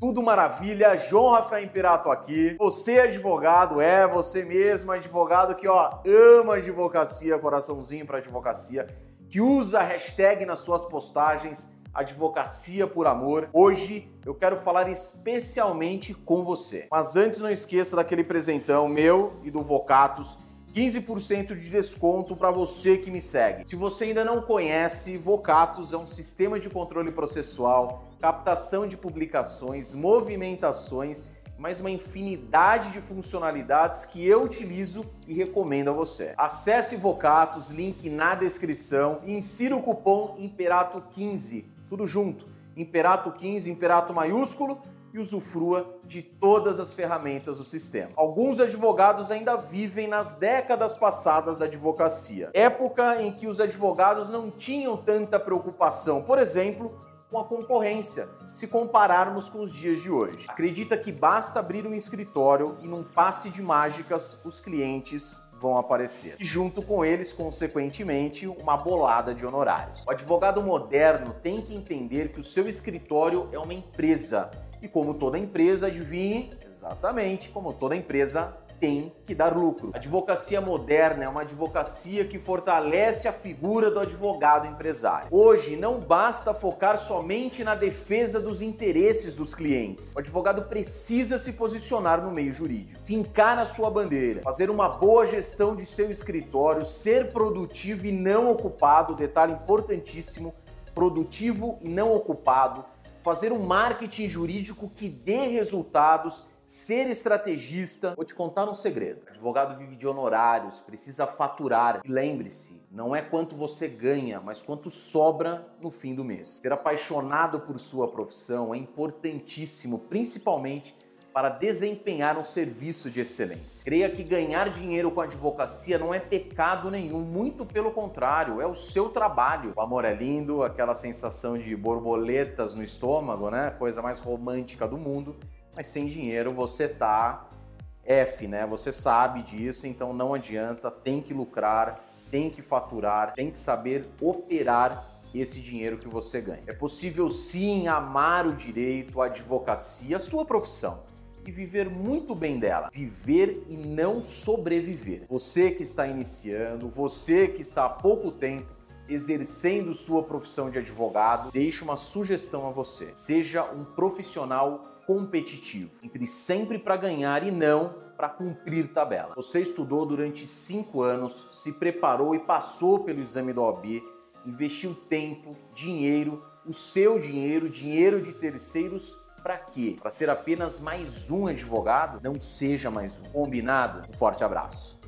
Tudo maravilha, João Rafael Imperato aqui. Você é advogado, é você mesmo, advogado que ó ama advocacia, coraçãozinho para advocacia, que usa a hashtag nas suas postagens Advocacia por Amor. Hoje eu quero falar especialmente com você. Mas antes não esqueça daquele presentão meu e do Vocatus 15% de desconto para você que me segue. Se você ainda não conhece, Vocatus é um sistema de controle processual, captação de publicações, movimentações, mais uma infinidade de funcionalidades que eu utilizo e recomendo a você. Acesse Vocatus, link na descrição e insira o cupom Imperato15, tudo junto. Imperato 15, Imperato maiúsculo e usufrua de todas as ferramentas do sistema. Alguns advogados ainda vivem nas décadas passadas da advocacia, época em que os advogados não tinham tanta preocupação, por exemplo, com a concorrência, se compararmos com os dias de hoje. Acredita que basta abrir um escritório e num passe de mágicas os clientes vão aparecer. E junto com eles, consequentemente, uma bolada de honorários. O advogado moderno tem que entender que o seu escritório é uma empresa e como toda empresa, adivinhe, exatamente, como toda empresa tem que dar lucro. A advocacia moderna é uma advocacia que fortalece a figura do advogado empresário. Hoje não basta focar somente na defesa dos interesses dos clientes. O advogado precisa se posicionar no meio jurídico, fincar a sua bandeira, fazer uma boa gestão de seu escritório, ser produtivo e não ocupado, detalhe importantíssimo, produtivo e não ocupado fazer um marketing jurídico que dê resultados, ser estrategista. Vou te contar um segredo. Advogado vive de honorários, precisa faturar. E lembre-se, não é quanto você ganha, mas quanto sobra no fim do mês. Ser apaixonado por sua profissão é importantíssimo, principalmente para desempenhar um serviço de excelência. Creia que ganhar dinheiro com advocacia não é pecado nenhum, muito pelo contrário, é o seu trabalho. O amor é lindo, aquela sensação de borboletas no estômago, né? Coisa mais romântica do mundo, mas sem dinheiro você tá F, né? Você sabe disso, então não adianta, tem que lucrar, tem que faturar, tem que saber operar esse dinheiro que você ganha. É possível sim amar o direito, a advocacia, a sua profissão viver muito bem dela. Viver e não sobreviver. Você que está iniciando, você que está há pouco tempo exercendo sua profissão de advogado, deixo uma sugestão a você. Seja um profissional competitivo. Entre sempre para ganhar e não para cumprir tabela. Você estudou durante cinco anos, se preparou e passou pelo exame da OAB, investiu tempo, dinheiro, o seu dinheiro, dinheiro de terceiros para quê? Para ser apenas mais um advogado? Não seja mais um. Combinado? Um forte abraço.